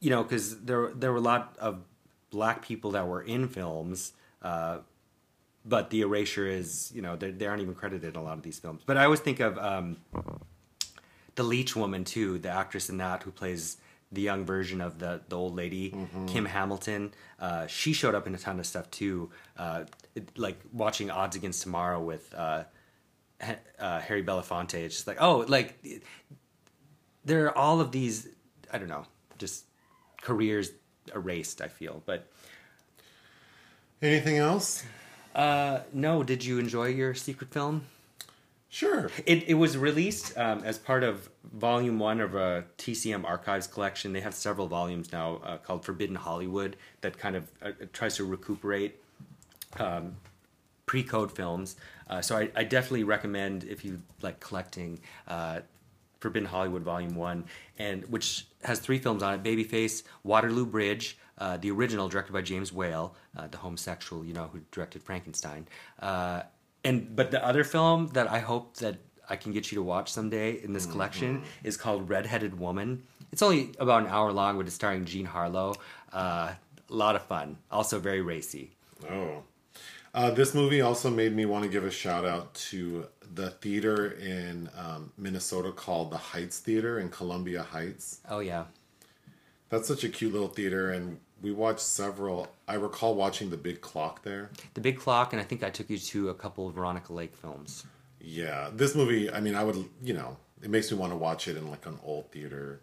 you know, because there there were a lot of black people that were in films, uh, but the erasure is, you know, they they aren't even credited in a lot of these films. But I always think of um, the Leech Woman too, the actress in that who plays the young version of the the old lady, Kim Hamilton. Uh, she showed up in a ton of stuff too, uh, it, like watching Odds Against Tomorrow with uh, uh, Harry Belafonte. It's just like oh, like it- there are all of these. I don't know, just careers erased. I feel, but
Anything else?
uh, no. Did you enjoy your secret film?
Sure.
It, it was released um, as part of Volume One of a TCM Archives collection. They have several volumes now uh, called Forbidden Hollywood that kind of uh, tries to recuperate um, pre-code films. Uh, so I, I definitely recommend if you like collecting uh, Forbidden Hollywood Volume One, and which has three films on it: Babyface, Waterloo Bridge, uh, the original directed by James Whale, uh, the homosexual, you know, who directed Frankenstein. Uh, and but the other film that I hope that I can get you to watch someday in this collection is called Redheaded Woman. It's only about an hour long, but it's starring Jean Harlow. Uh, a lot of fun. Also very racy.
Oh. Uh, this movie also made me want to give a shout out to the theater in um, Minnesota called the Heights Theater in Columbia Heights.
Oh yeah.
That's such a cute little theater, and we watched several. I recall watching The Big Clock there.
The Big Clock, and I think I took you to a couple of Veronica Lake films.
Yeah, this movie. I mean, I would, you know, it makes me want to watch it in like an old theater.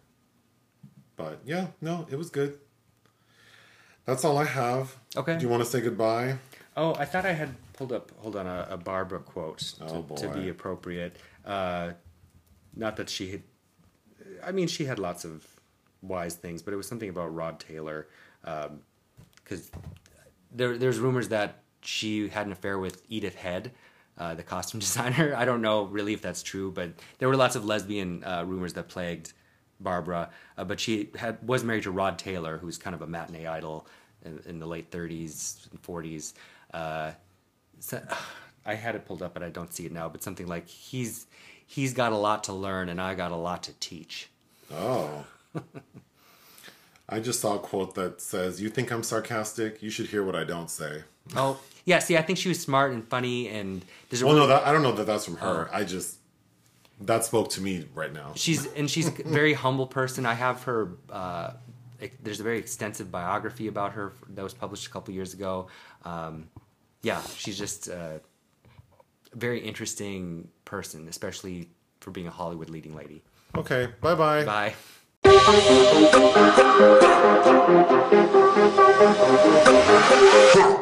But yeah, no, it was good. That's all I have.
Okay.
Do you want to say goodbye?
Oh, I thought I had pulled up. Hold on, a, a Barbara quote to,
Oh,
to
boy.
be appropriate. Uh, not that she had. I mean, she had lots of wise things, but it was something about Rod Taylor, because there there's rumors that she had an affair with Edith Head. Uh, the costume designer. I don't know really if that's true, but there were lots of lesbian uh, rumors that plagued Barbara. Uh, but she had was married to Rod Taylor, who's kind of a matinee idol in, in the late 30s and 40s. Uh, so, I had it pulled up, but I don't see it now. But something like he's he's got a lot to learn, and I got a lot to teach.
Oh. I just saw a quote that says, "You think I'm sarcastic? You should hear what I don't say."
Oh yeah, see, I think she was smart and funny, and there's a
Well,
really-
no, that, I don't know that that's from her.
Oh.
I just that spoke to me right now.
she's and she's a very humble person. I have her. Uh, there's a very extensive biography about her that was published a couple years ago. Um, yeah, she's just a very interesting person, especially for being a Hollywood leading lady.
Okay, bye bye
bye. Yeah.